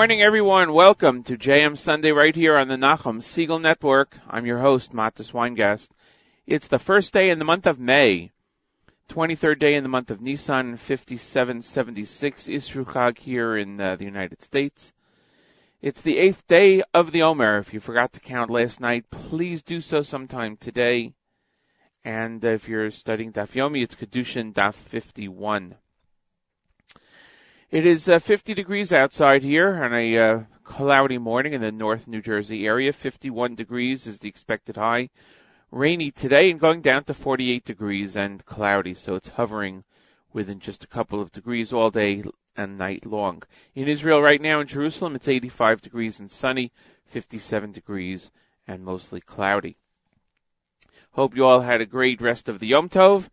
Morning, everyone. Welcome to JM Sunday right here on the Nachum Segal Network. I'm your host, Matis Weingast. It's the first day in the month of May, 23rd day in the month of Nisan, 5776 Isru Chag here in uh, the United States. It's the eighth day of the Omer. If you forgot to count last night, please do so sometime today. And if you're studying Daf Yomi, it's Kedushin Daf 51. It is uh, 50 degrees outside here on a uh, cloudy morning in the North New Jersey area. 51 degrees is the expected high. Rainy today and going down to 48 degrees and cloudy, so it's hovering within just a couple of degrees all day and night long. In Israel right now in Jerusalem, it's 85 degrees and sunny, 57 degrees and mostly cloudy. Hope you all had a great rest of the Yom Tov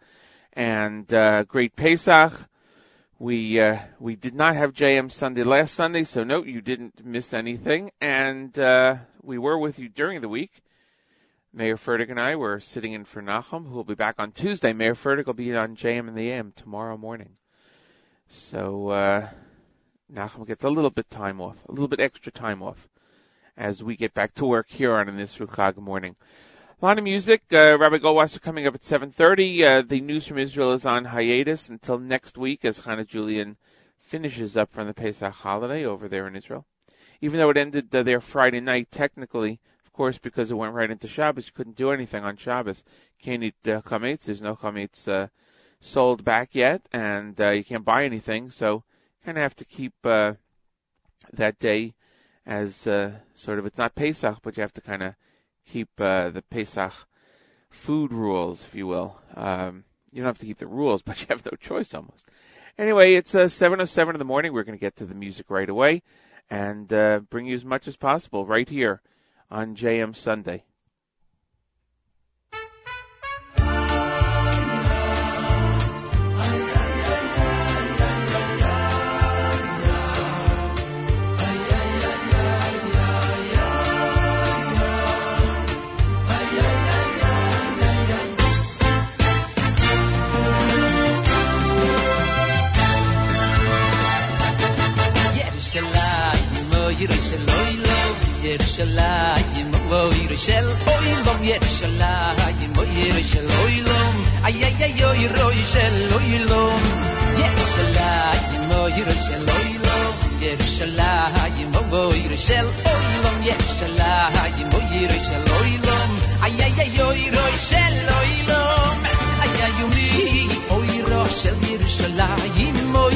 and uh, great Pesach. We uh, we did not have JM Sunday last Sunday, so no, you didn't miss anything, and uh, we were with you during the week. Mayor Fertig and I were sitting in for Nachum, who will be back on Tuesday. Mayor Fertig will be on JM and the AM tomorrow morning. So uh, Nachum gets a little bit time off, a little bit extra time off, as we get back to work here on an Isru Chag morning. A lot of music. Uh, Rabbi Goldwasser coming up at 7.30. Uh, the news from Israel is on hiatus until next week as Hannah Julian finishes up from the Pesach holiday over there in Israel. Even though it ended uh, there Friday night, technically, of course, because it went right into Shabbos, you couldn't do anything on Shabbos. Can't eat uh, chametz. There's no chametz uh, sold back yet, and uh, you can't buy anything, so kind of have to keep uh, that day as uh, sort of, it's not Pesach, but you have to kind of keep uh, the Pesach food rules, if you will. Um, you don't have to keep the rules, but you have no choice almost. Anyway, it's uh, 7.07 in the morning. We're going to get to the music right away and uh, bring you as much as possible right here on JM Sunday. שלאי ממווירשל אוי לומ יא שלאי ממווירשל אוי לומ איי איי יוי רוישל אוי לומ יא שלאי ממווירשל אוי לומ געב שלאי ממווירשל אוי לומ יא שלאי ממווירשל אוי לומ איי איי יוי רוישל אוי לומ איי איי ימי אוי יראשל میرש שלאי מין מוי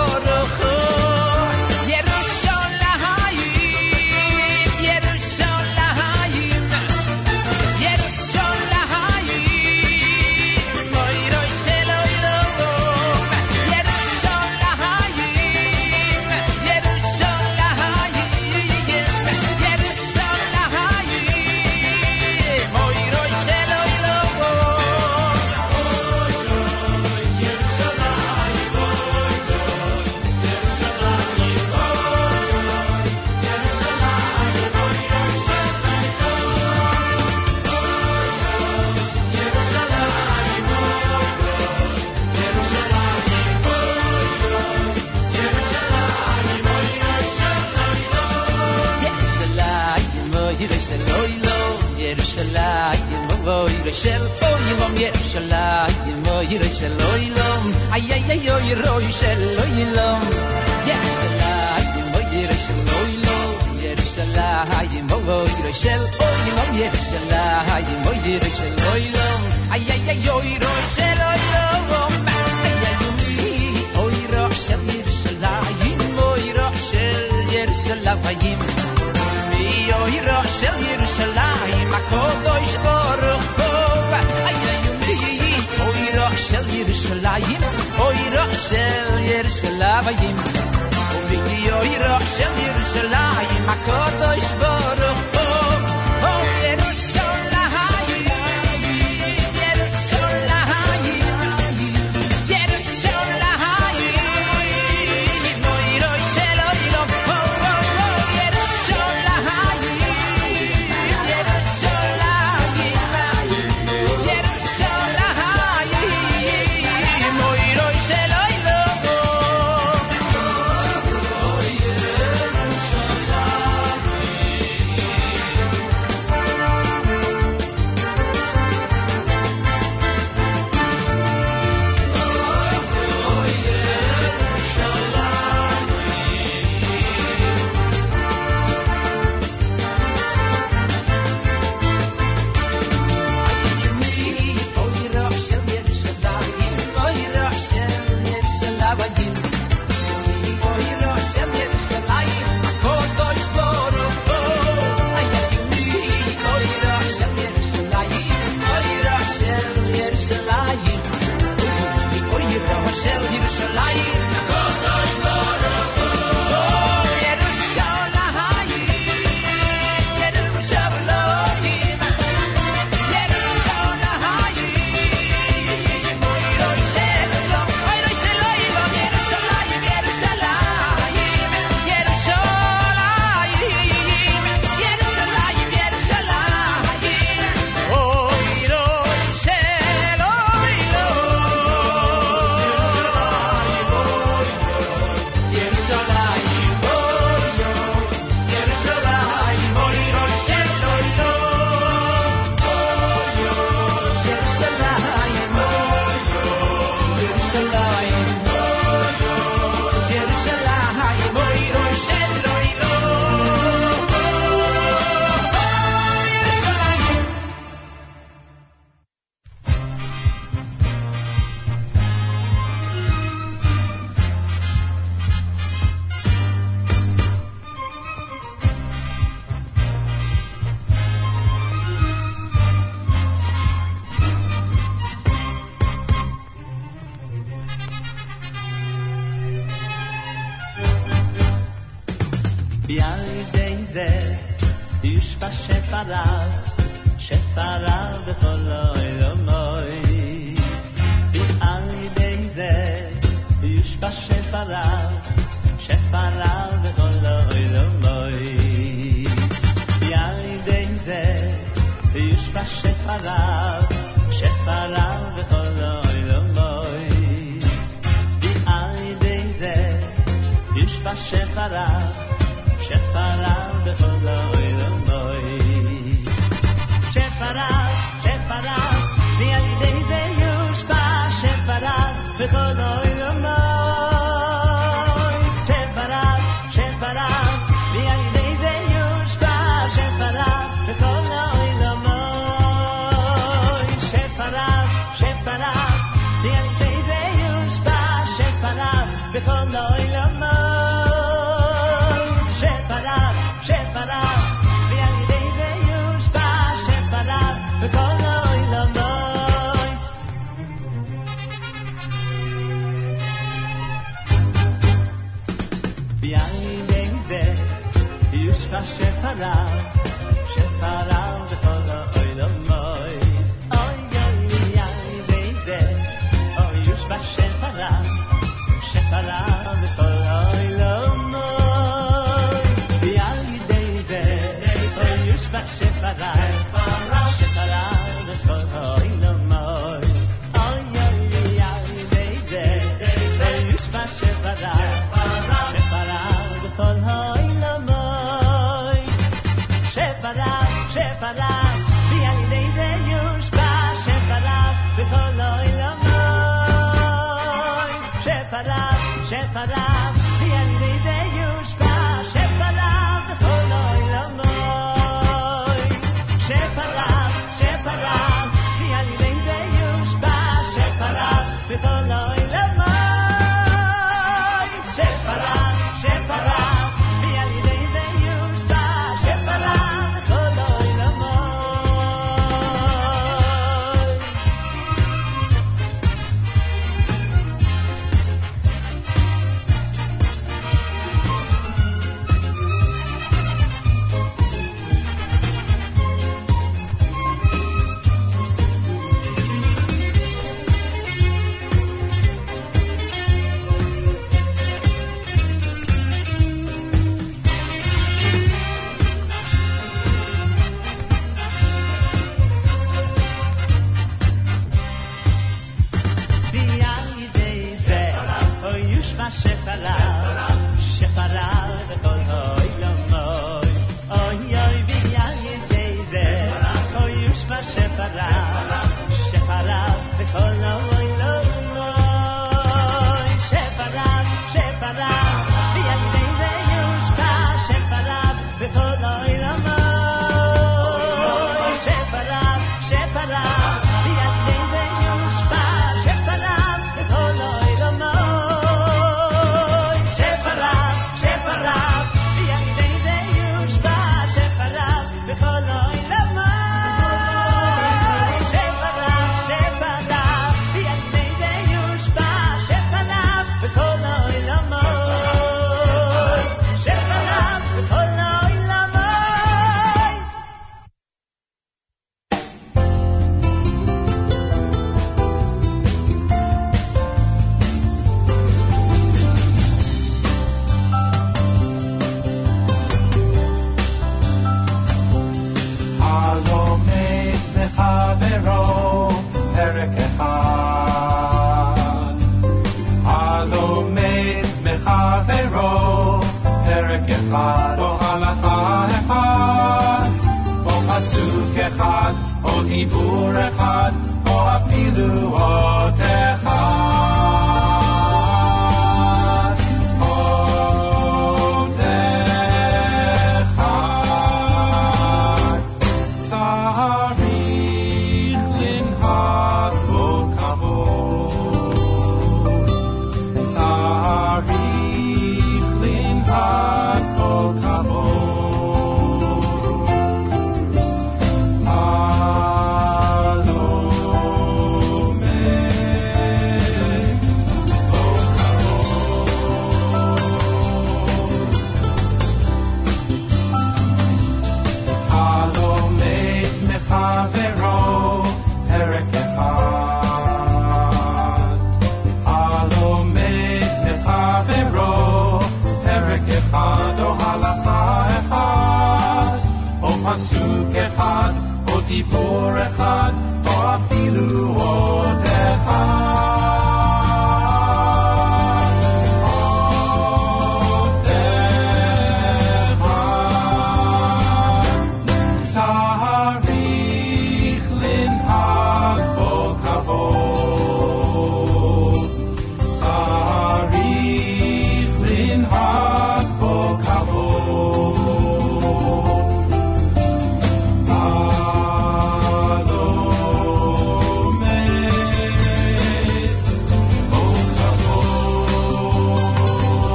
shel oy yom mi shel ay mo yir shel oy lo ay ay ay oy ro shel oy lo ye shel ay mo yir shel oy lo ye shel ay mo lo shel oy lo ye shel ay mo yir shel oy lo ay ay ay oy ro Yerushalayim, oira shel Yerushalayim, oira shel Yerushalayim, Hakadosh Baruch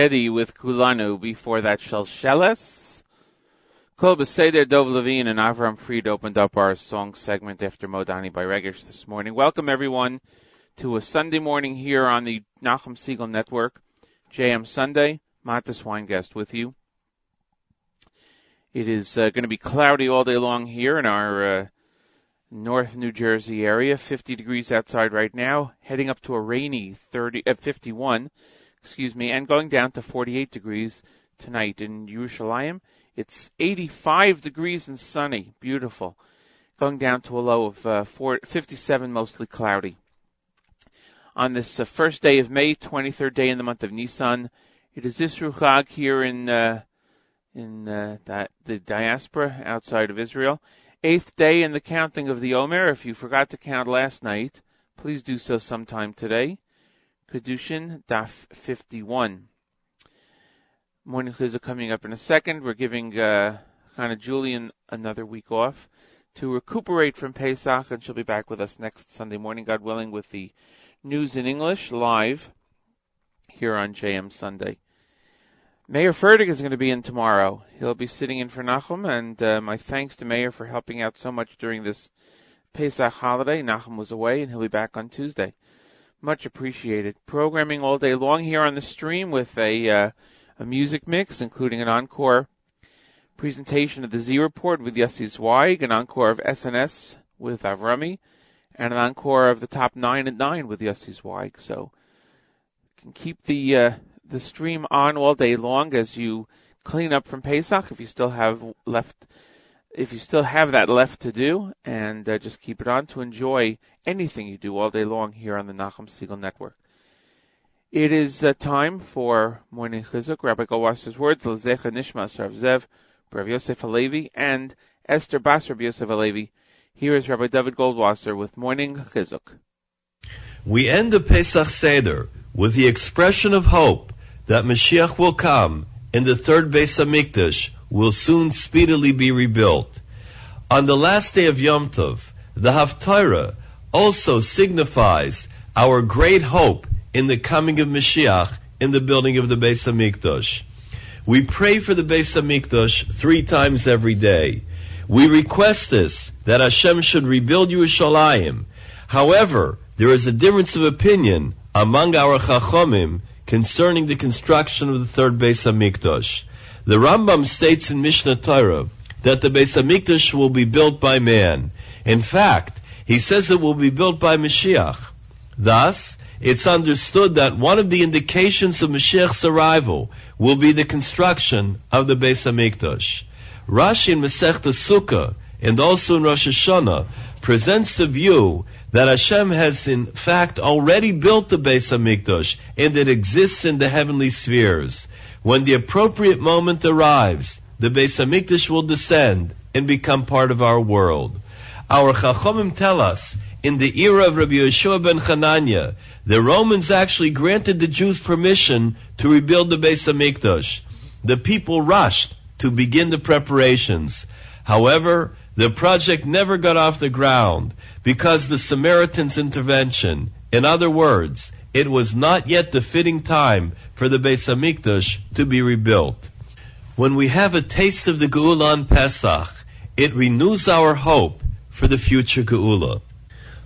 Dedi with Kulanu. Before that, Shalsheles. Kol Beseder Dov Levine and Avram Fried opened up our song segment after Modani by Regish this morning. Welcome everyone to a Sunday morning here on the Nachum Segal Network. JM Sunday. Matis Weingast with you. It is uh, going to be cloudy all day long here in our uh, North New Jersey area. 50 degrees outside right now, heading up to a rainy 30 uh, 51, excuse me, and going down to 48 degrees tonight in Yerushalayim. It's 85 degrees and sunny, beautiful. Going down to a low of uh, four, 57, mostly cloudy. On this uh, first day of May, 23rd day in the month of Nisan, it is Isru Chag here in uh, in uh, the diaspora outside of Israel. Eighth day in the counting of the Omer. If you forgot to count last night, please do so sometime today. Kedushin Daf 51. Morning Chizuk coming up in a second. We're giving uh, Hannah Julian another week off to recuperate from Pesach, and she'll be back with us next Sunday morning, God willing, with the news in English live here on JM Sunday. Mayor Ferdig is going to be in tomorrow. He'll be sitting in for Nachum, and uh, my thanks to Mayor for helping out so much during this Pesach holiday. Nachum was away, and he'll be back on Tuesday. Much appreciated. Programming all day long here on the stream with a uh, a music mix, including an encore presentation of the Z Report with Yossi Zweig, an encore of SNS with Avrami, and an encore of the top nine at nine with Yossi Zweig. So you can keep the uh, the stream on all day long as you clean up from Pesach. If you still have left, if you still have that left to do, and uh, just keep it on to enjoy anything you do all day long here on the Nachum Segal Network. It is uh, time for Morning Chizuk, Rabbi Goldwasser's words, Lezecha Nishmas Rav Zev, Rav Yosef Halevi, and Esther Bas Rav Yosef Halevi. Here is Rabbi David Goldwasser with Morning Chizuk. We end the Pesach Seder with the expression of hope that Mashiach will come in the third Beis Hamikdash will soon speedily be rebuilt. On the last day of Yom Tov, the Haftarah also signifies our great hope in the coming of Mashiach in the building of the Beis Hamikdash. We pray for the Beis Hamikdash three times every day. We request this, that Hashem should rebuild Yerushalayim. However, there is a difference of opinion among our Chachomim concerning the construction of the third Beis Hamikdash. The Rambam states in Mishneh Torah that the Beis Hamikdash will be built by man. In fact, he says it will be built by Mashiach. Thus, it's understood that one of the indications of Mashiach's arrival will be the construction of the Beis Hamikdash. Rashi in Masechta Sukkah and also in Rosh Hashanah presents the view that Hashem has in fact already built the Beis Hamikdash and it exists in the heavenly spheres. When the appropriate moment arrives, the Beis Hamikdash will descend and become part of our world. Our Chachomim tell us in the era of Rabbi Yehoshua ben Chananya, the Romans actually granted the Jews permission to rebuild the Beis Hamikdash. The people rushed to begin the preparations. However, the project never got off the ground because the Samaritans' intervention. In other words, it was not yet the fitting time for the Beis Hamikdash to be rebuilt. When we have a taste of the Geula on Pesach, it renews our hope for the future Geula.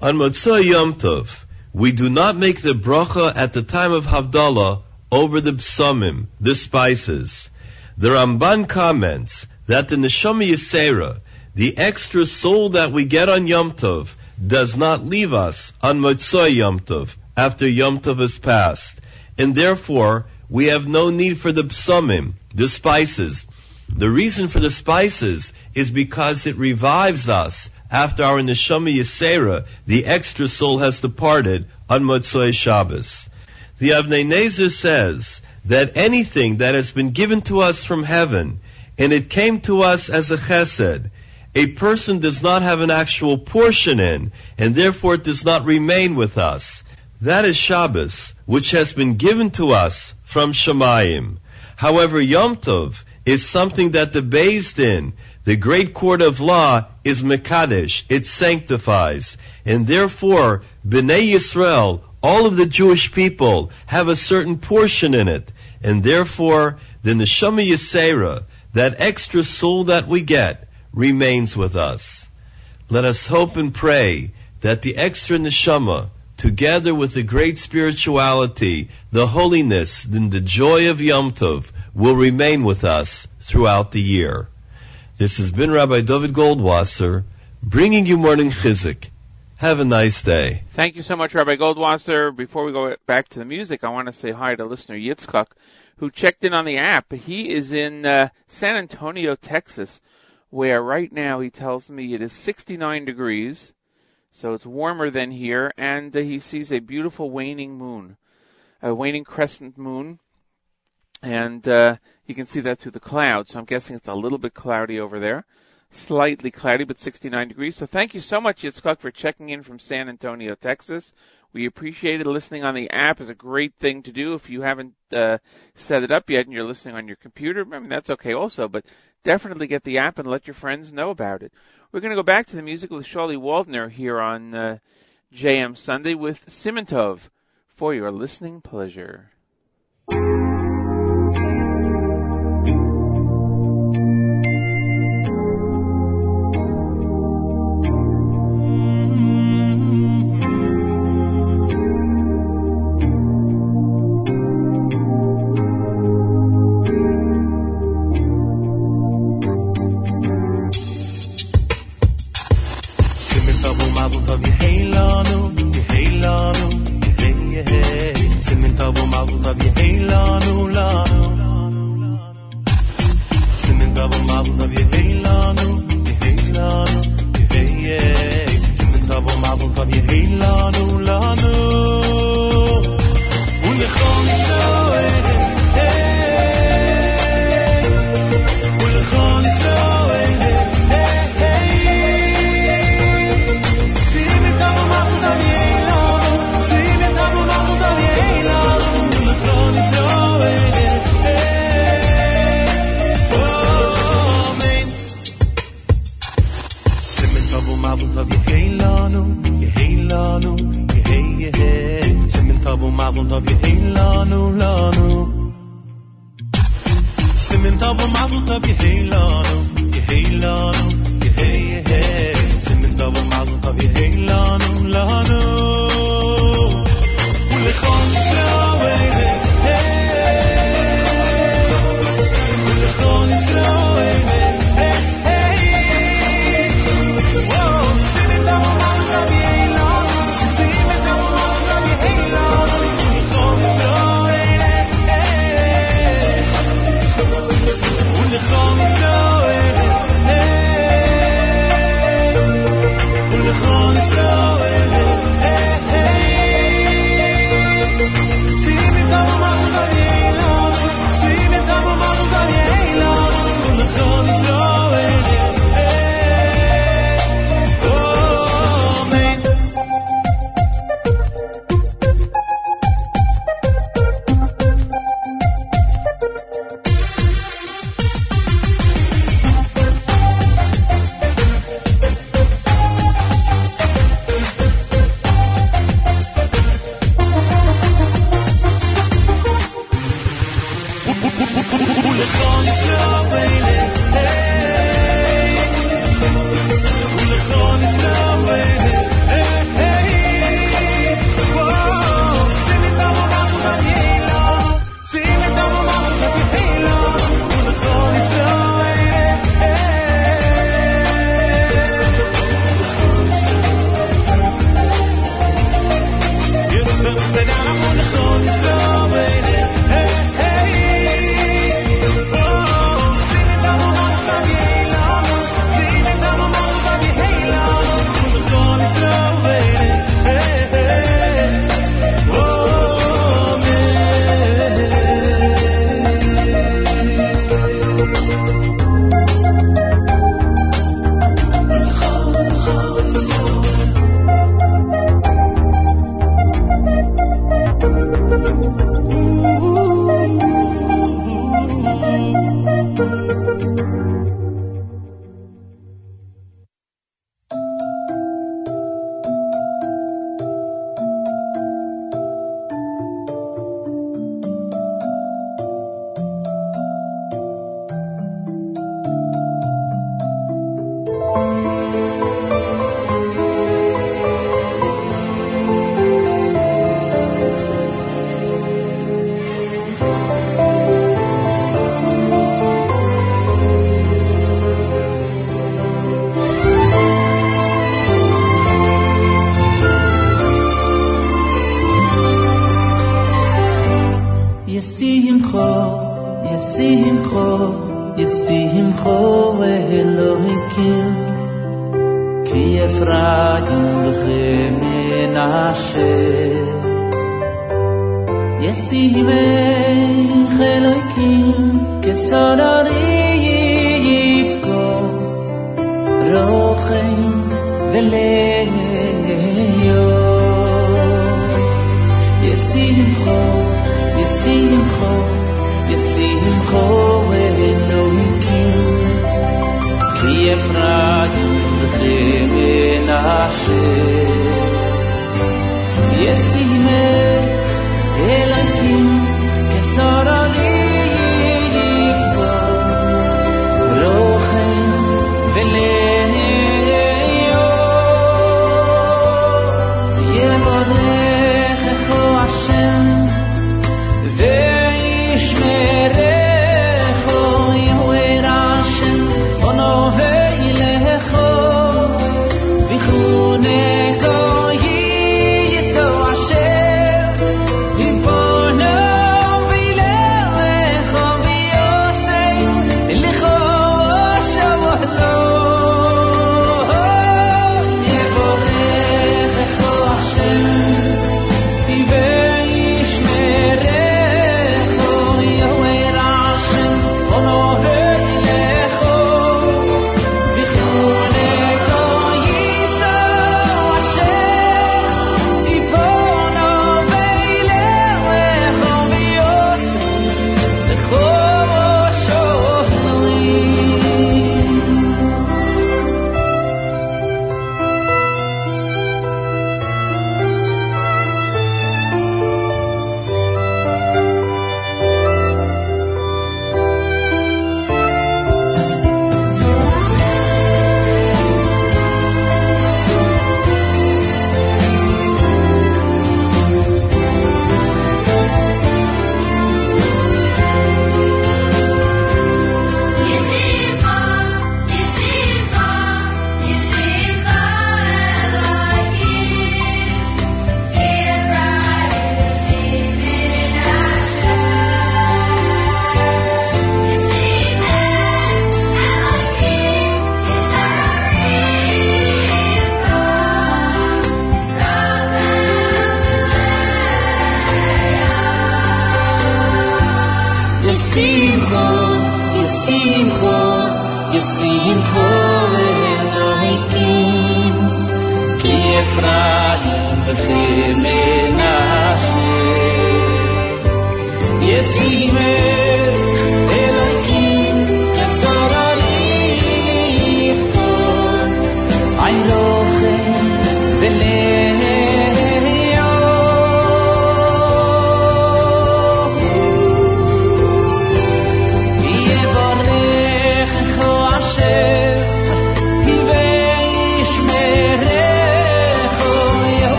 On Motzei Yom Tov, we do not make the bracha at the time of Havdalah over the psomim, the spices. The Ramban comments that the Neshama Yisera, the extra soul that we get on Yom Tov, does not leave us on Motzei Yom Tov after Yom Tov has passed, and therefore we have no need for the psomim, the spices. The reason for the spices is because it revives us after our neshama yisera, the extra soul has departed on Motzei Shabbos. The Avnei Nezer says that anything that has been given to us from heaven, and it came to us as a chesed, a person does not have an actual portion in, and therefore it does not remain with us. That is Shabbos, which has been given to us from Shemayim. However, Yom Tov is something that the Beis Din, the great court of law, is Mekadesh. It sanctifies. And therefore, Bnei Yisrael, all of the Jewish people, have a certain portion in it. and therefore the neshama yisera, that extra soul that we get, remains with us. Let us hope and pray that the extra neshama, together with the great spirituality, the holiness, and the joy of Yom Tov, will remain with us throughout the year. This has been Rabbi David Goldwasser, bringing you morning chizuk. Have a nice day. Thank you so much, Rabbi Goldwasser. Before we go back to the music, I want to say hi to listener Yitzchak, who checked in on the app. He is in uh, San Antonio, Texas, where right now he tells me it is 69 degrees, so it's warmer than here, and uh, he sees a beautiful waning moon, a waning crescent moon, and uh, you can see that through the clouds. So I'm guessing it's a little bit cloudy over there slightly cloudy, but 69 degrees. So thank you so much, Yitzchak, for checking in from San Antonio, Texas. We appreciate it. Listening on the app is a great thing to do. If you haven't uh, set it up yet and you're listening on your computer, I mean, that's okay also, but definitely get the app and let your friends know about it. We're going to go back to the music with Shirley Waldner here on uh, JM Sunday with Simintov for your listening pleasure.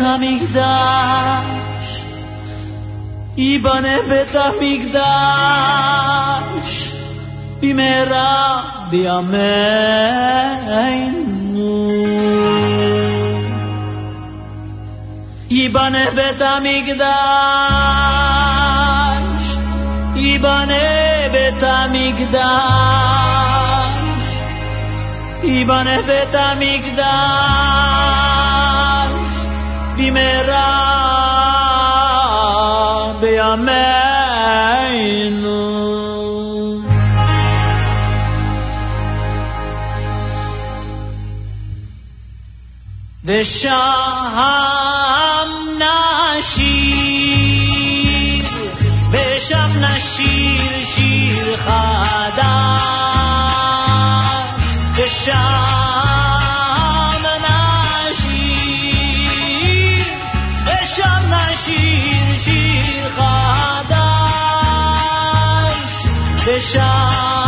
המקדש, ייבנה בית המקדש במהרה בימינו. ייבנה בית המקדש, ייבנה בית המקדש, ייבנה בית המקדש. במהרה בימינו. ושם נשיר, ושם נשיר שיר חדש. شیر شیر خادش بشم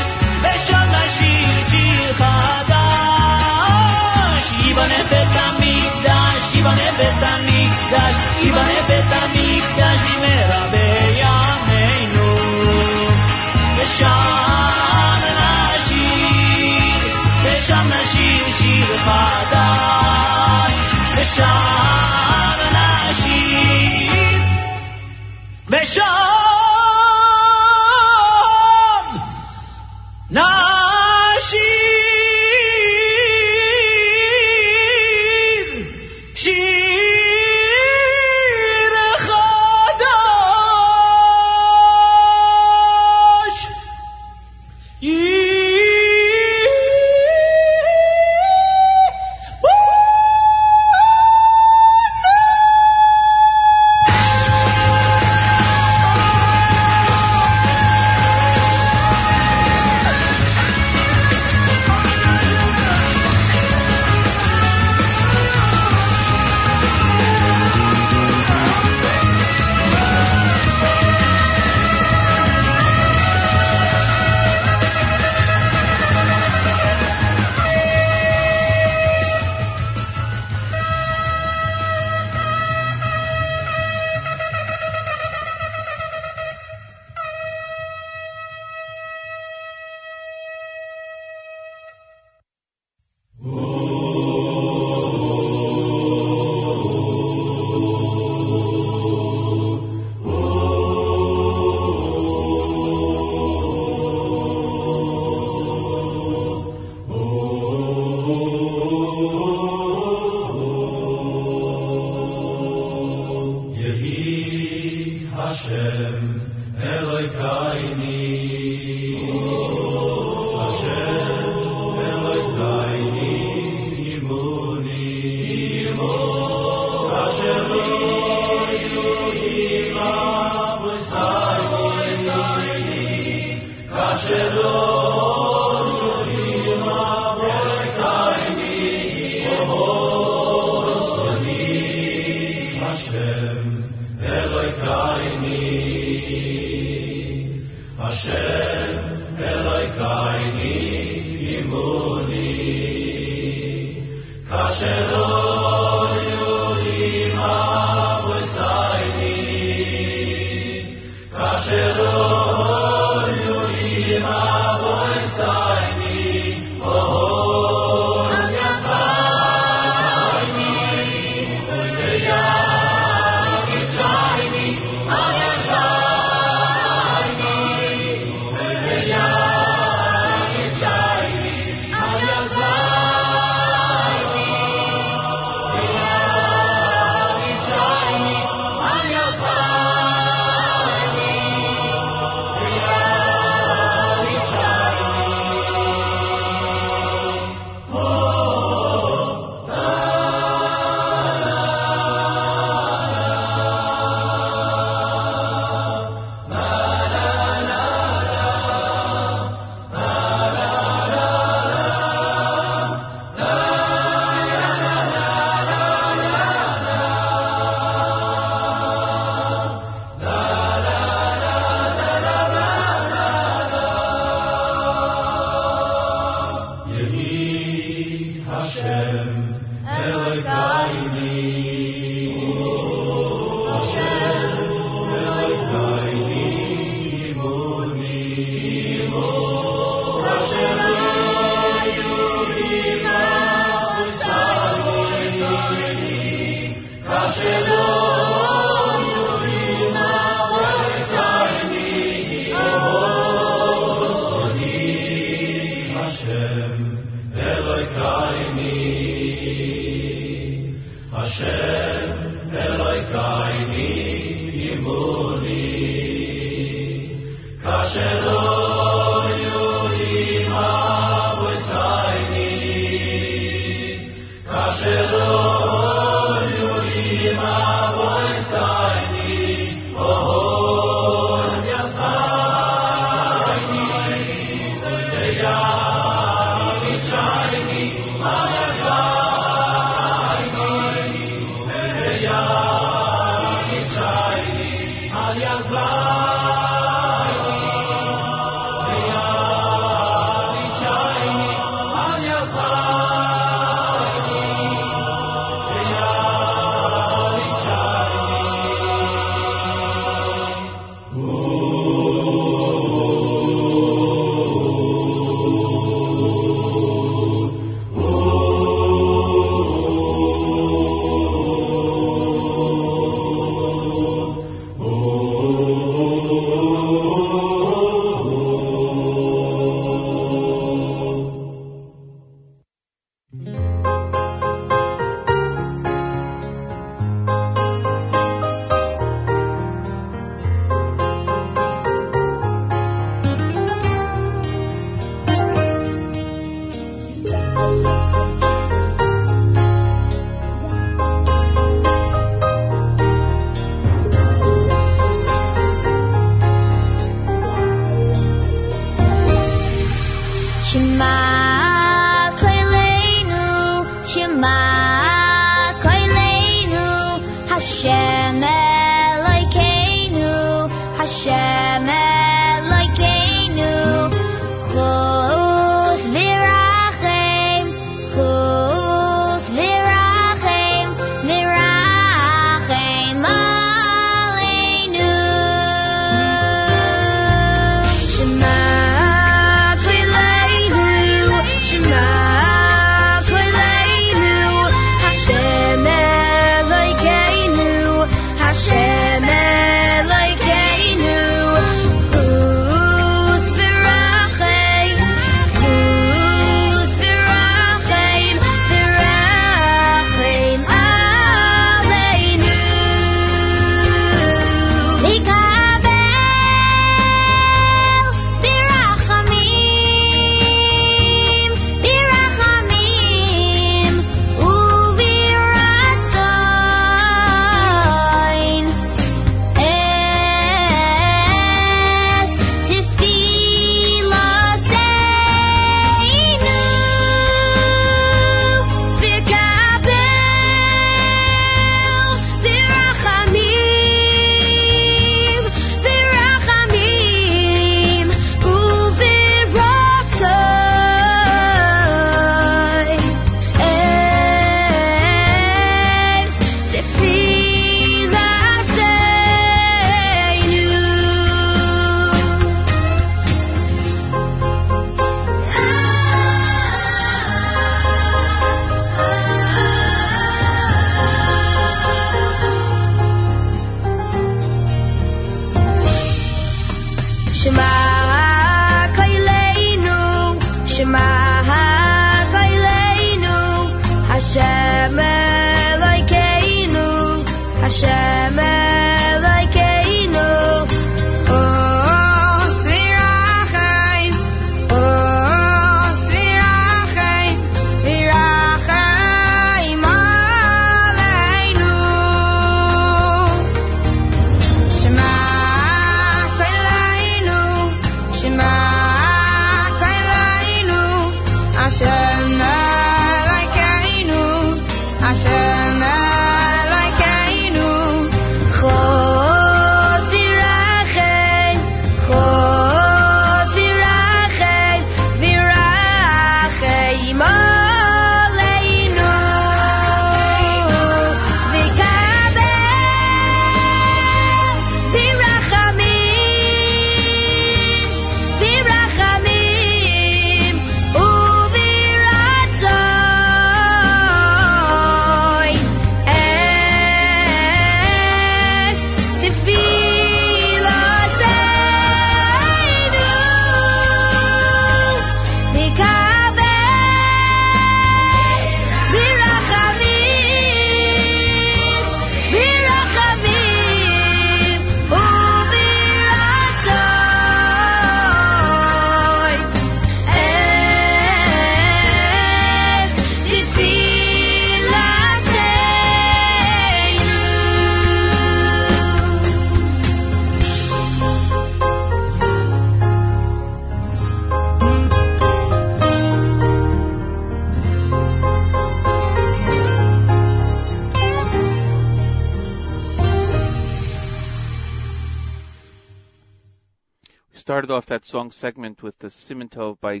song segment with the Simintov by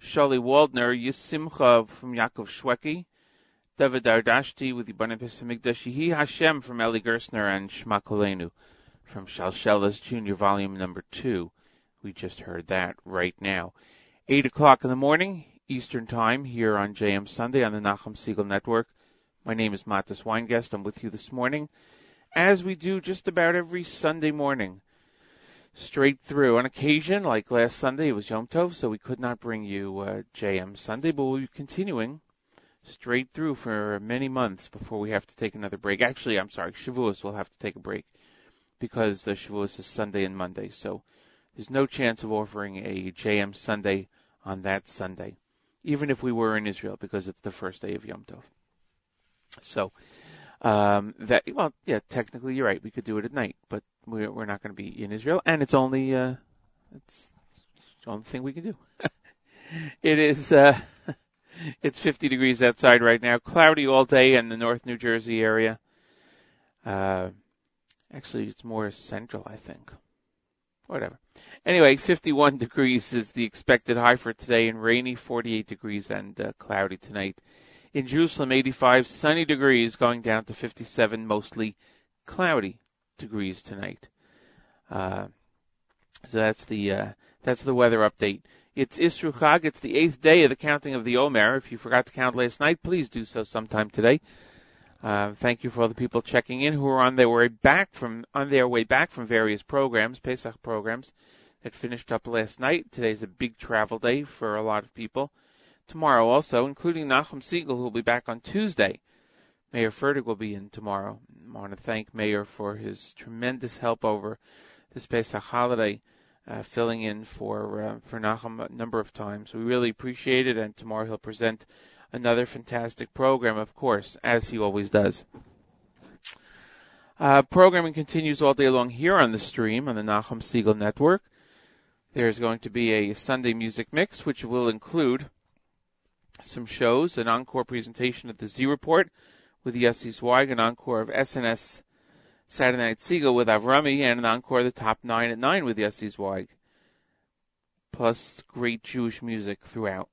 Shali Waldner, Yisimcha from Yaakov Shwekey, David Dardashti with Yibanim Pesamigdash, Yehi Hashem from Eli Gerstner, and Shma Kolenu from Shalsheles Junior Volume Number 2. We just heard that right now. 8 o'clock in the morning, Eastern Time, here on JM Sunday on the Nachum Segal Network. My name is Matis Weingast. I'm with you this morning, as we do just about every Sunday morning straight through. On occasion, like last Sunday, it was Yom Tov, so we could not bring you uh, JM Sunday, but we'll be continuing straight through for many months before we have to take another break. Actually, I'm sorry, Shavuos will have to take a break because the Shavuos is Sunday and Monday, so there's no chance of offering a JM Sunday on that Sunday, even if we were in Israel, because it's the first day of Yom Tov. So um, that well, yeah, technically you're right. We could do it at night, but we're not going to be in Israel, and it's only uh, it's the only thing we can do. it is uh, it's 50 degrees outside right now, cloudy all day in the North New Jersey area. Uh, actually, it's more central, I think. Whatever. Anyway, 51 degrees is the expected high for today, and rainy 48 degrees and uh, cloudy tonight. In Jerusalem, 85 sunny degrees, going down to 57, mostly cloudy degrees tonight. Uh, so that's the uh, that's the weather update. It's Isru Chag. It's the eighth day of the counting of the Omer. If you forgot to count last night, please do so sometime today. Uh, thank you for all the people checking in who are on their way back from on their way back from various programs, Pesach programs that finished up last night. Today's a big travel day for a lot of people. Tomorrow also, including Nachum Segal, who will be back on Tuesday. Mayor Fertig will be in tomorrow. I want to thank Mayor for his tremendous help over this Pesach holiday, uh, filling in for uh, for Nachum a number of times. We really appreciate it, and tomorrow he'll present another fantastic program, of course, as he always does. Uh, programming continues all day long here on the stream on the Nachum Segal Network. There's going to be a Sunday music mix, which will include some shows, an encore presentation of the Z Report with Yossi Zweig, an encore of SNS Saturday Night Segal with Avrami, and an encore of the Top 9 at 9 with Yossi Zweig. Plus great Jewish music throughout.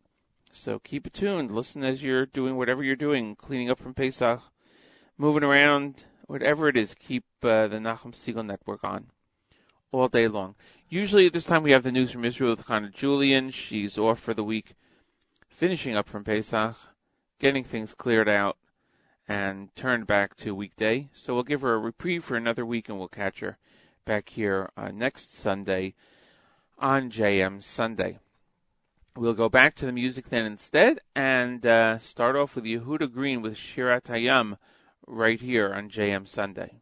So keep it tuned. Listen as you're doing whatever you're doing, cleaning up from Pesach, moving around, whatever it is, keep uh, the Nachum Segal Network on all day long. Usually at this time we have the news from Israel with Hannah Julian. She's off for the week finishing up from Pesach, getting things cleared out, and turned back to weekday. So we'll give her a reprieve for another week, and we'll catch her back here uh, next Sunday on JM Sunday. We'll go back to the music then instead, and uh, start off with Yehuda Green with Shirat Hayam right here on JM Sunday.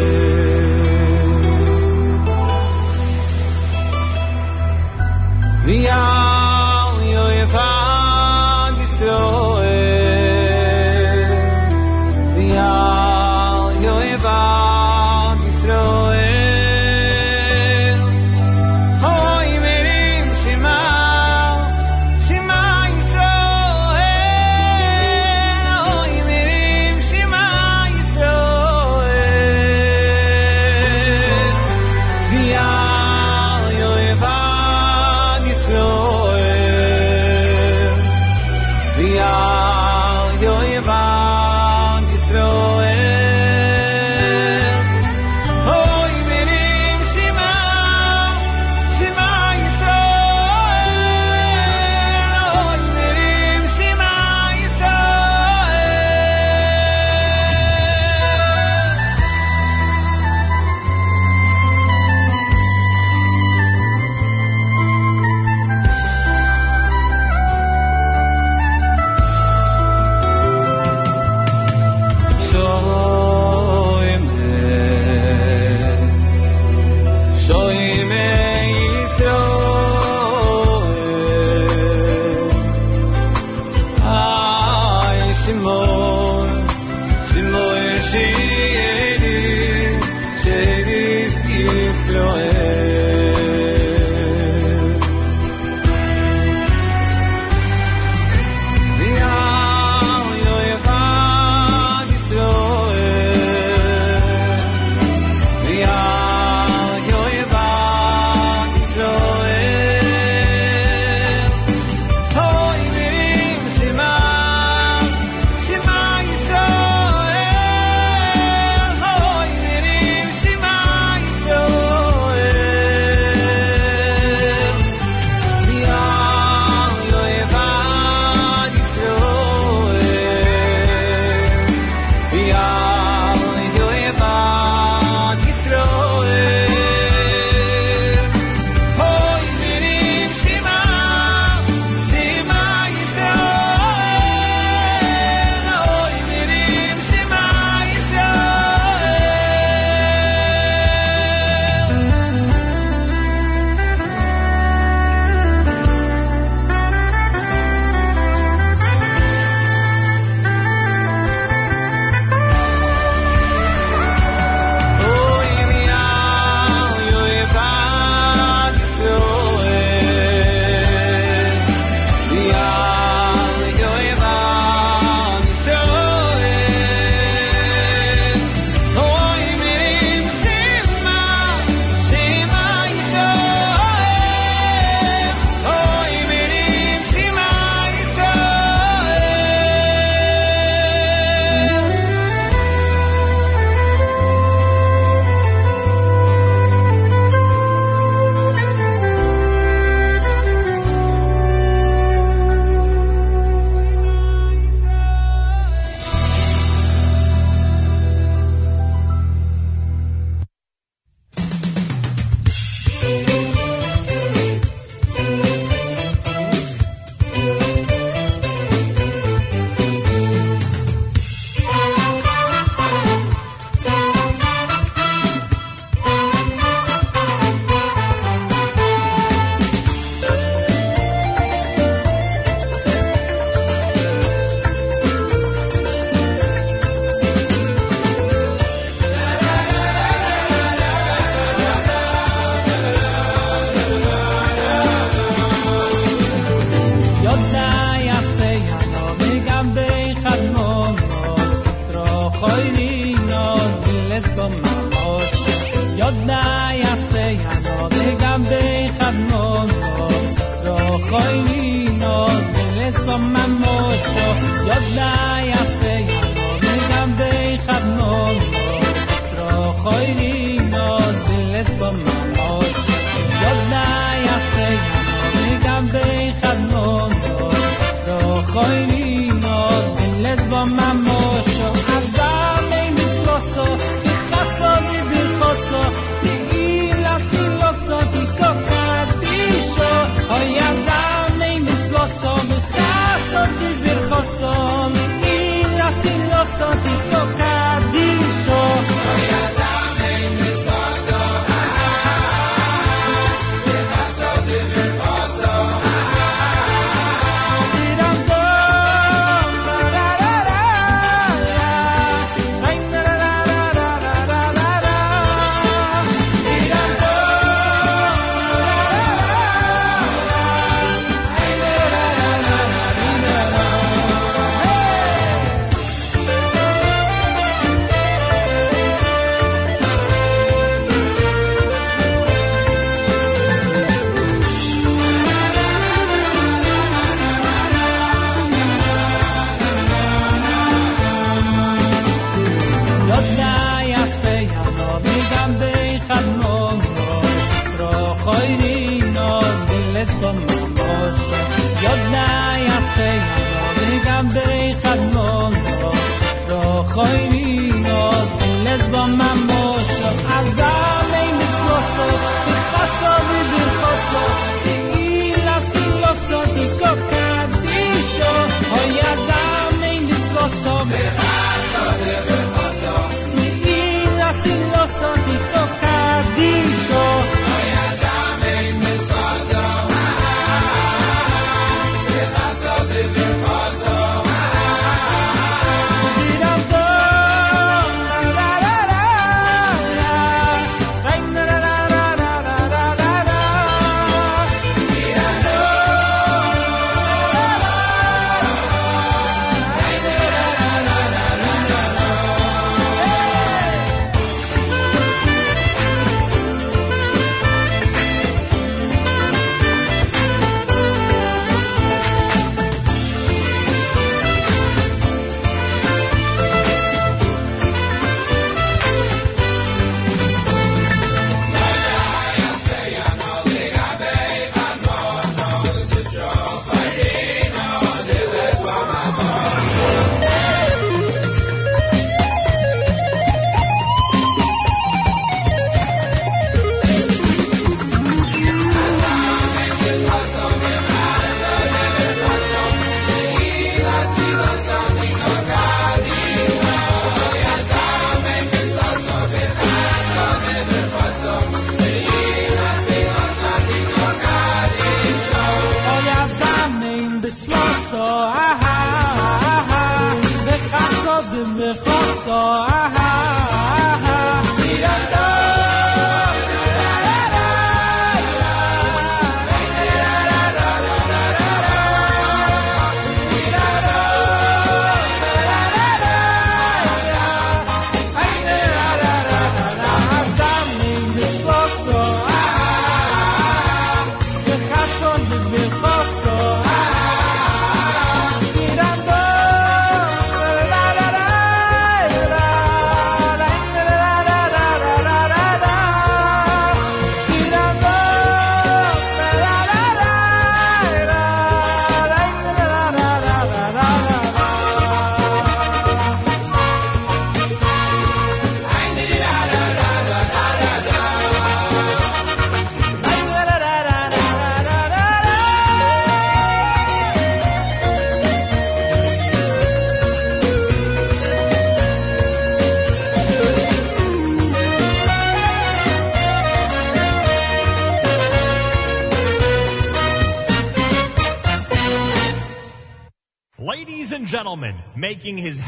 making his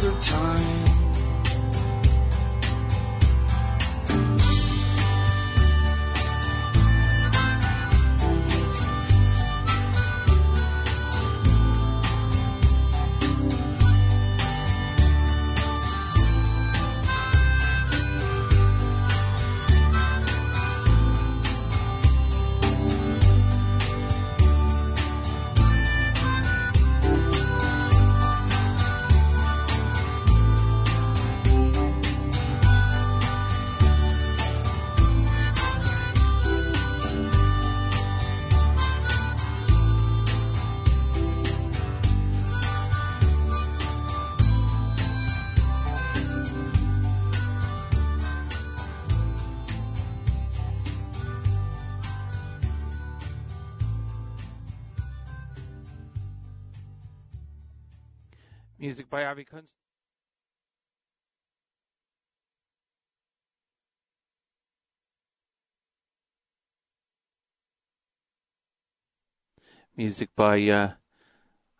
another time. Avi Kunst. Music by uh,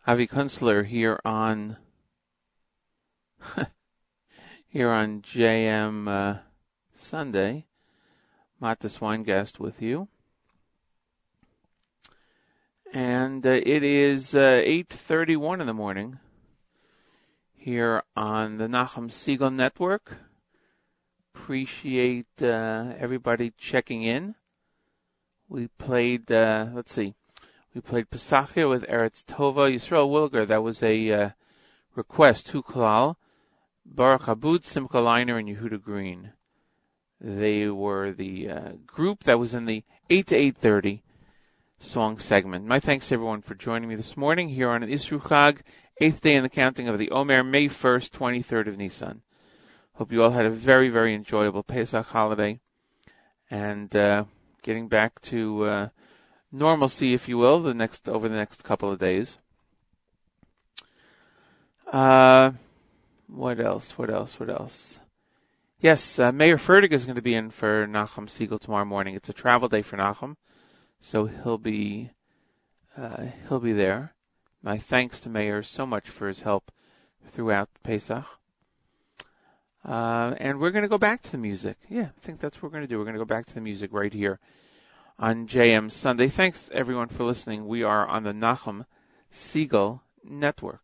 Avi Kunstler here on here on JM uh, Sunday. Matis Weingast with you. And uh, it is uh, 8.31 in the morning here on the Nachum Segal Network. Appreciate uh, everybody checking in. We played, uh, let's see, we played Pesachia with Eretz Tova, Yisrael Wilger. That was a uh, request to Kalal. Baruch Abud, Simcha Leiner, and Yehuda Green. They were the uh, group that was in the 8 to 8.30 song segment. My thanks to everyone for joining me this morning here on Isru eighth day in the counting of the Omer, May 1st, 23rd of Nisan. Hope you all had a very, very enjoyable Pesach holiday and uh, getting back to uh, normalcy, if you will, the next over the next couple of days. Uh, what else? What else? What else? Yes, uh, Meir Fertig is going to be in for Nachum Segal tomorrow morning. It's a travel day for Nachum, so he'll be uh, he'll be there My thanks to Meir so much for his help throughout Pesach. Uh, and we're going to go back to the music. Yeah, I think that's what we're going to do. We're going to go back to the music right here on JM Sunday. Thanks everyone for listening. We are on the Nachum Segal Network.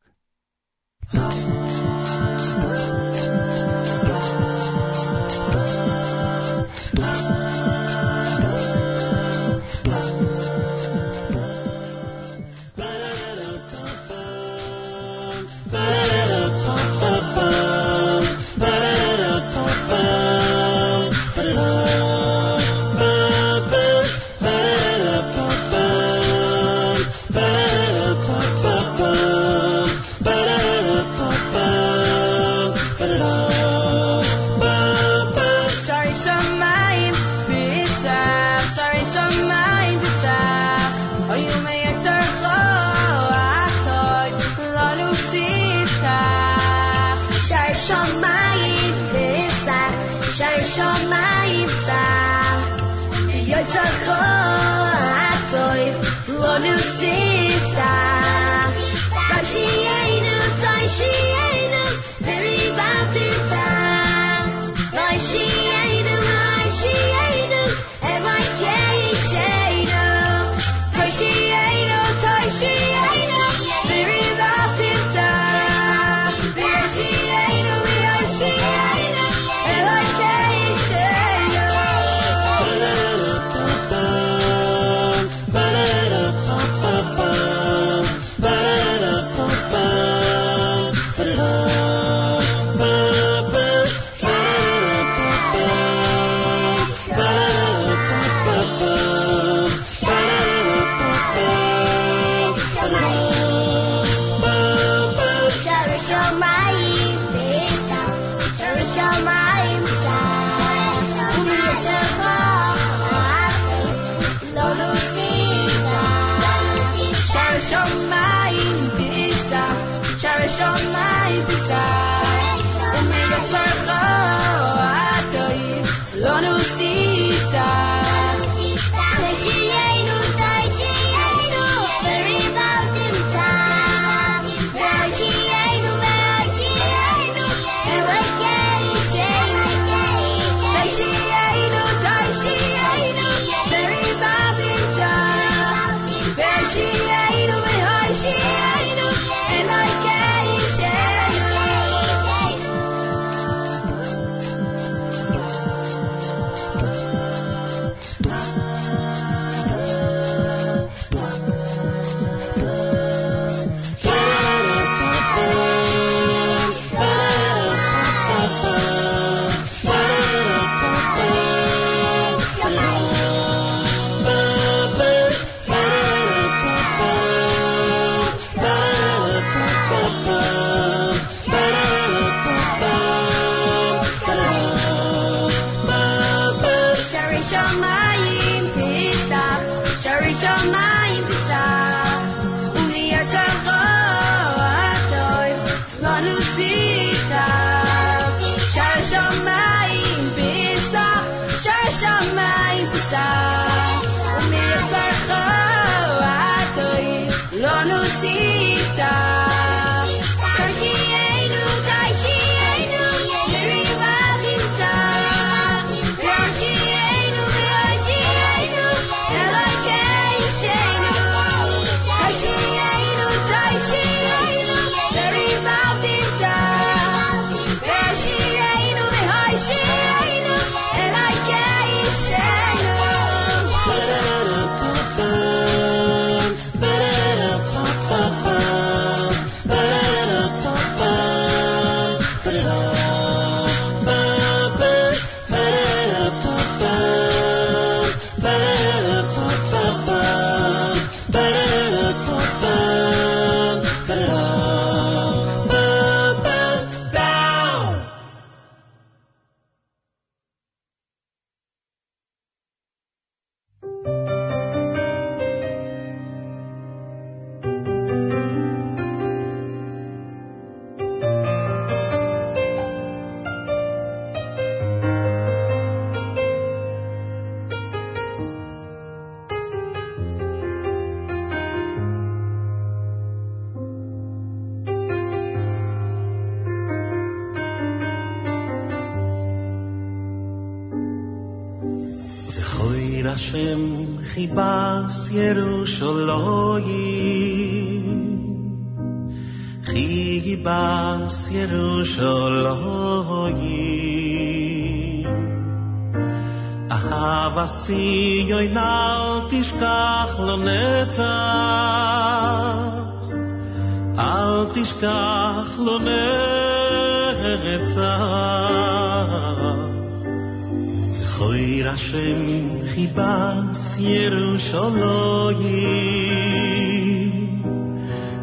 Hashem chibas Yerushalayim. Chibas Yerushalayim. Ahavas Tzion al tishkach lo netzach. Al tishkach lo netzach. Zchoir Hashem Chibach Yerushalayi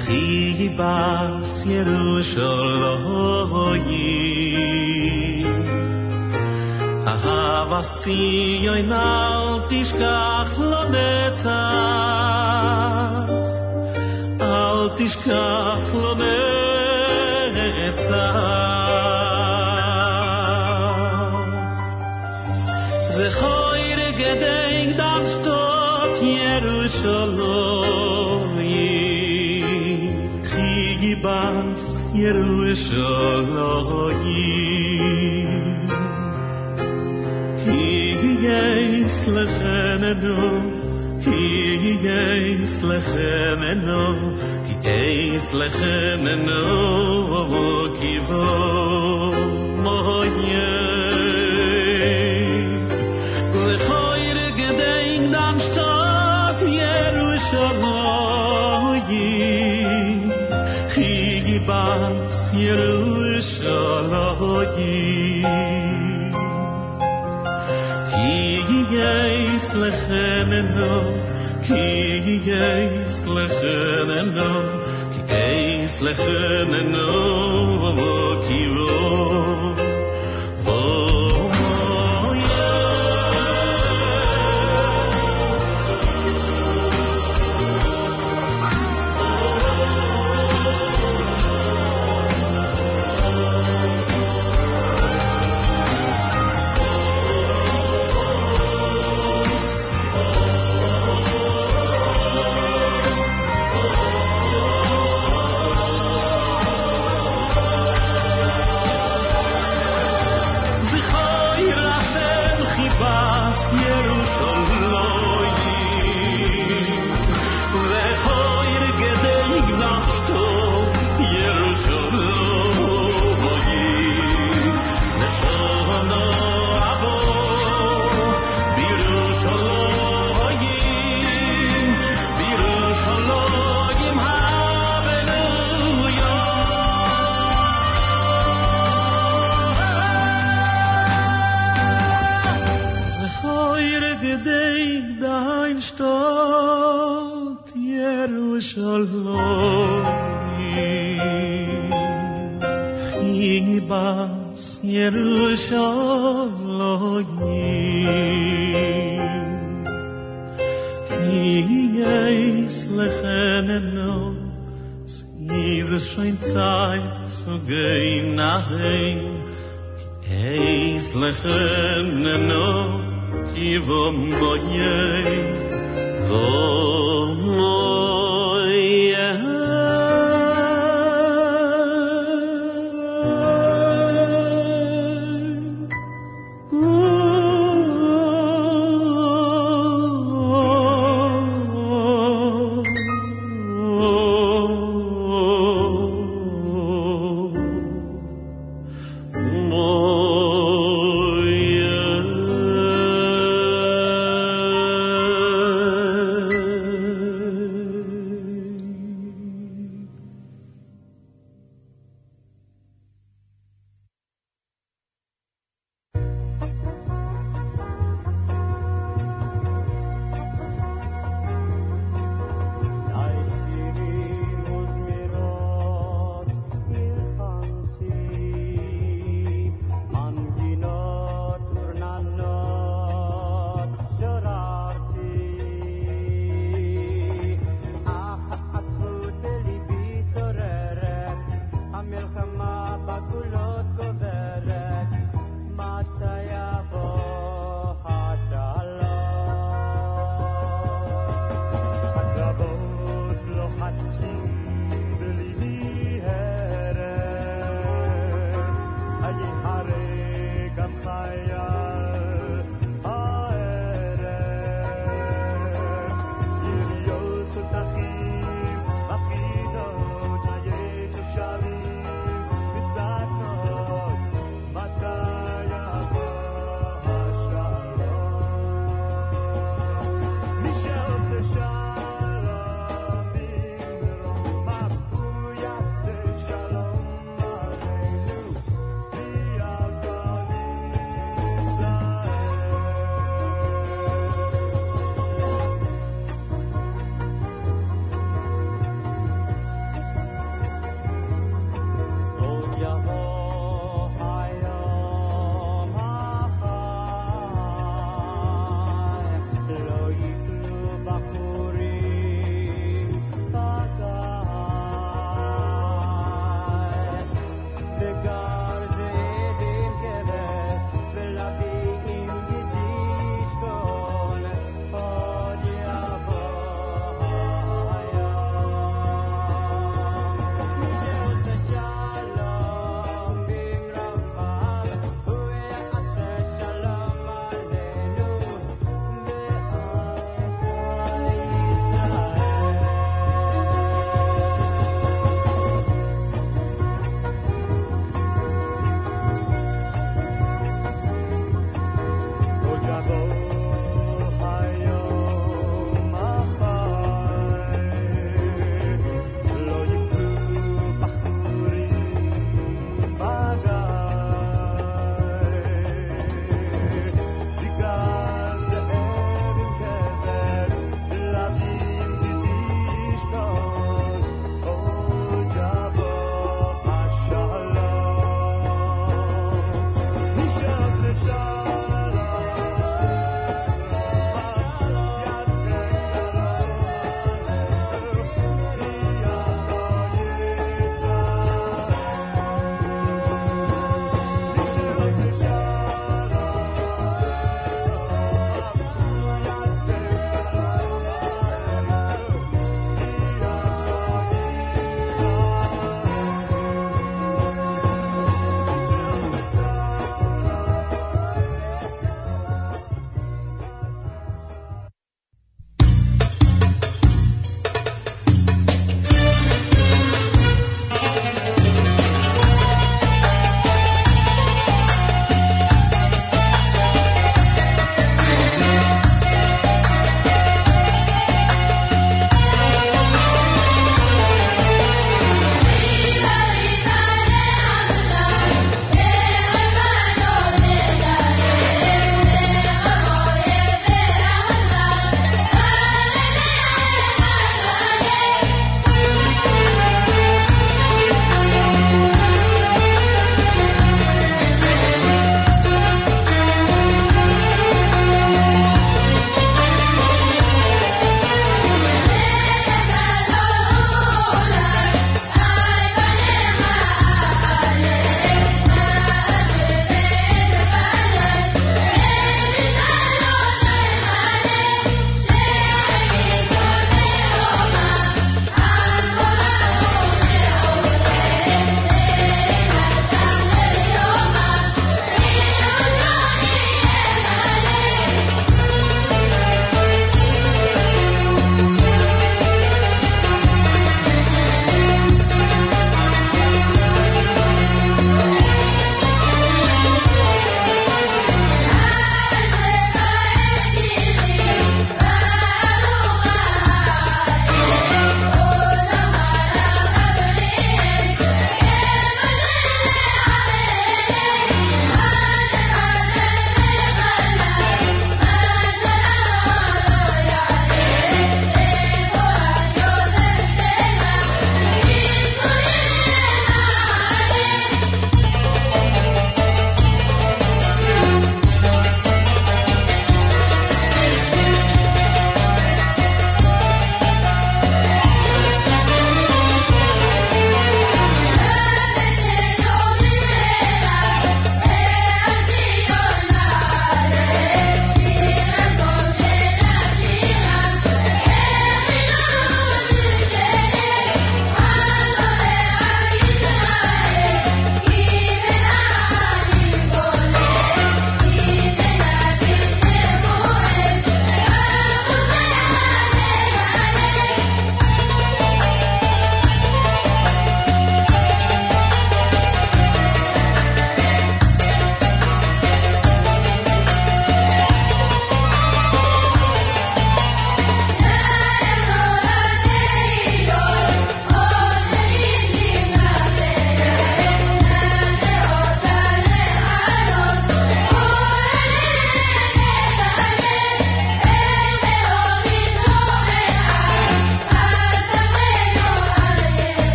Chibach Yerushalayi Ahavas Tziyoin al Tishkach lo Netzach Al Tishkach lo Netzach Chigibas Yerushalayim Ki yeis nenno ki geis lekhnenno ki geis lekhnenno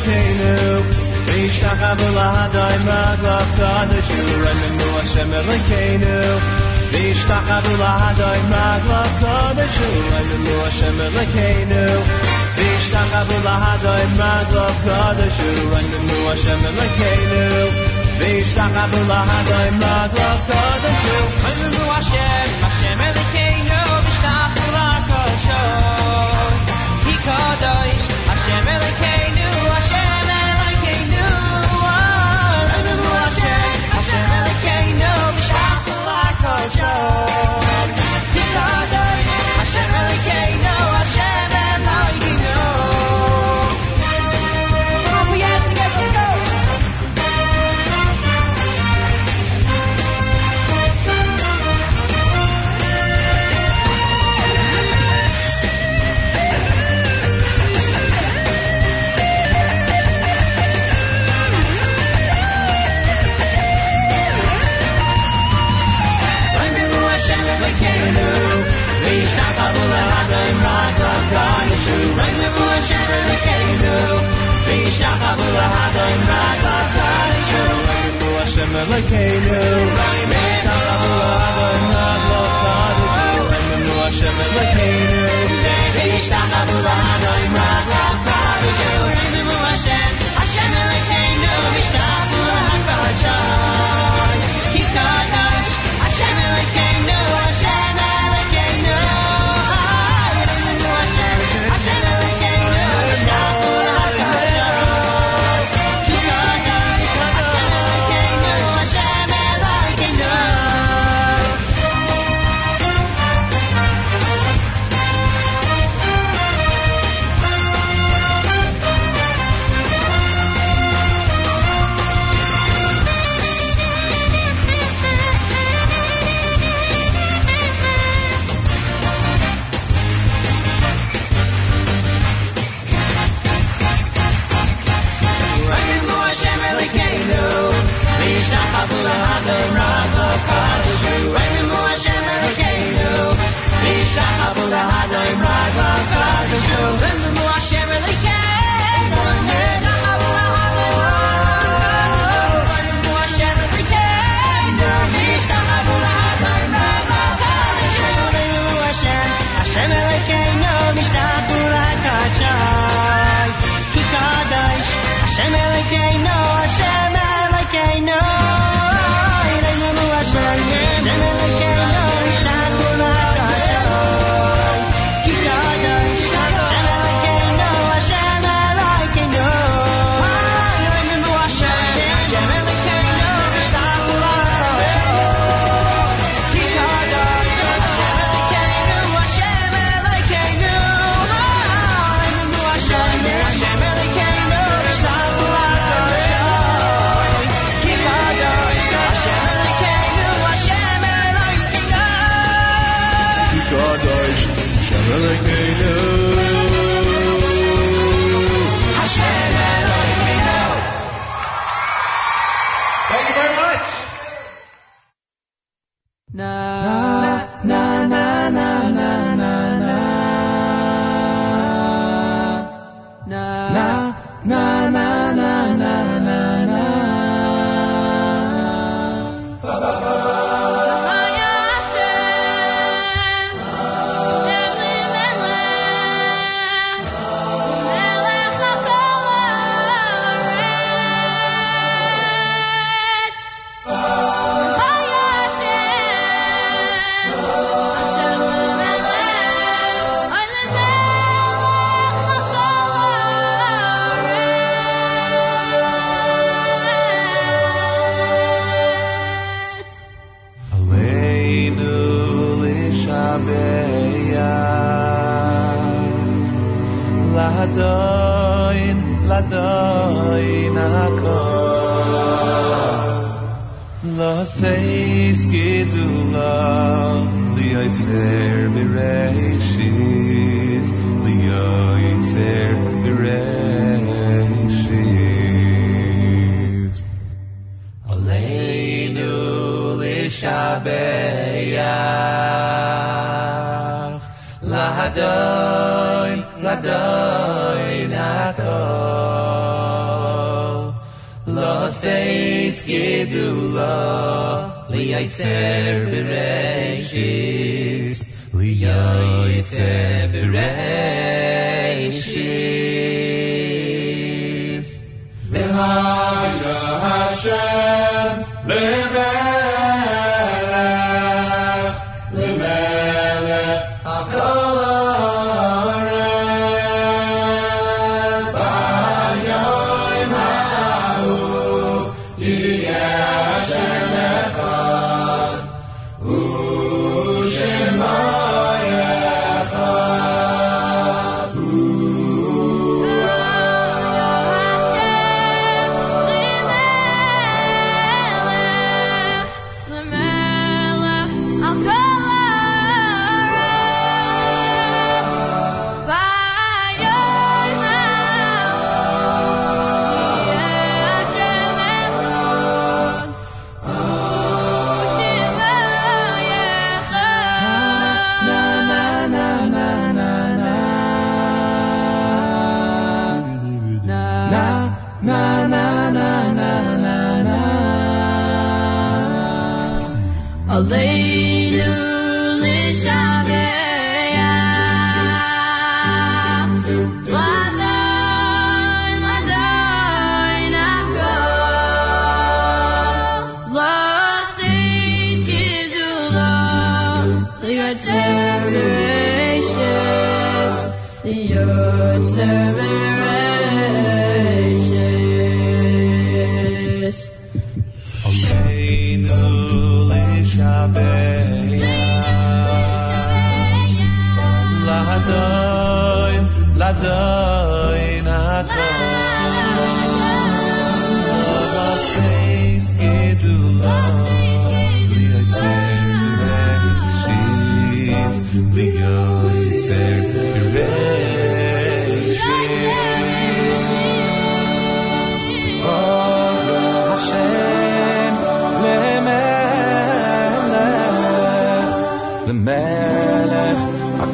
Elokeinu Vishtachavu lahadai maglav kadashu Remenu Hashem Elokeinu. Vishtachavu lahadai maglav kadashu Remenu Hashem Elokeinu. Vishtachavu lahadai maglav kadashu Remenu Hashem Elokeinu. Vishtachavu lahadai maglav kadashu Remenu Hashem וישחו האדון רק בצד שלו.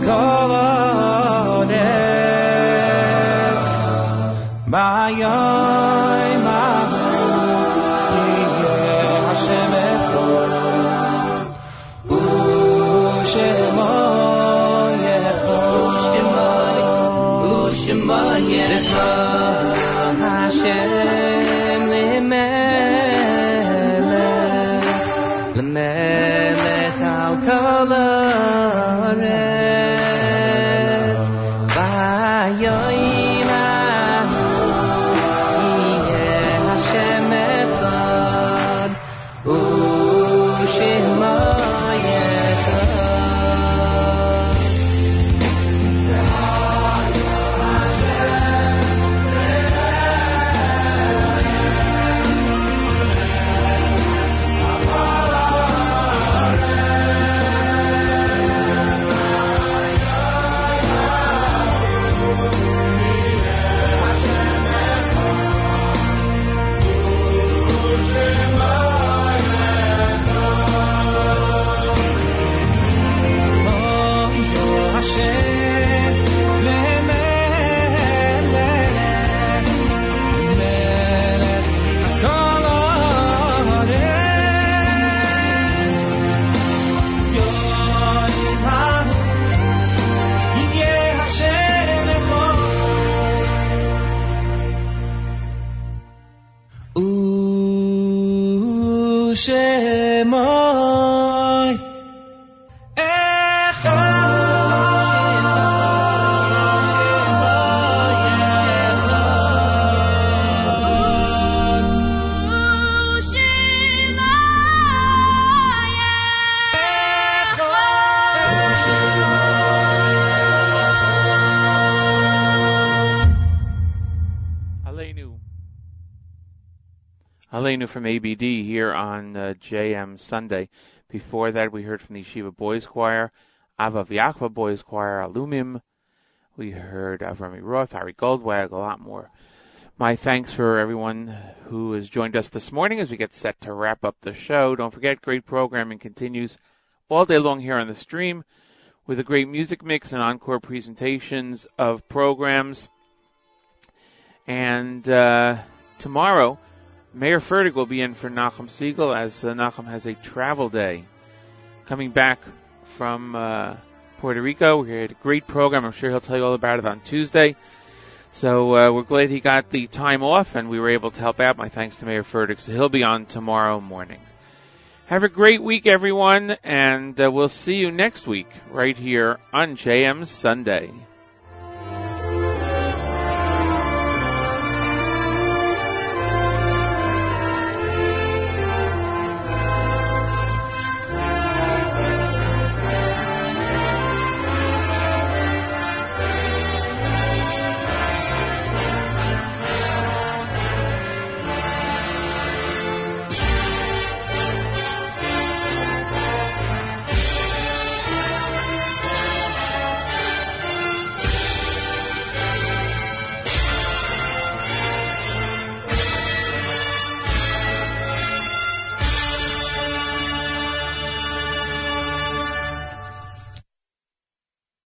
Hakol haaretz b'hayoim ha'u yiyeh Hashem echad u'shemo yechad U'shema yechad Here on uh, JM Sunday. Before that, we heard from the Yeshiva Boys Choir, Avav Boys Choir, Alumim. We heard Avrami Roth, Harry Goldwag, a lot more. My thanks for everyone who has joined us this morning as we get set to wrap up the show. Don't forget, great programming continues all day long here on the stream with a great music mix and encore presentations of programs. And uh, tomorrow, Meir Fertig will be in for Nachum Segal as uh, Nachum has a travel day. Coming back from uh, Puerto Rico, we had a great program. I'm sure he'll tell you all about it on Tuesday. So uh, we're glad he got the time off and we were able to help out. My thanks to Meir Fertig. So he'll be on tomorrow morning. Have a great week, everyone, and uh, we'll see you next week right here on JM Sunday.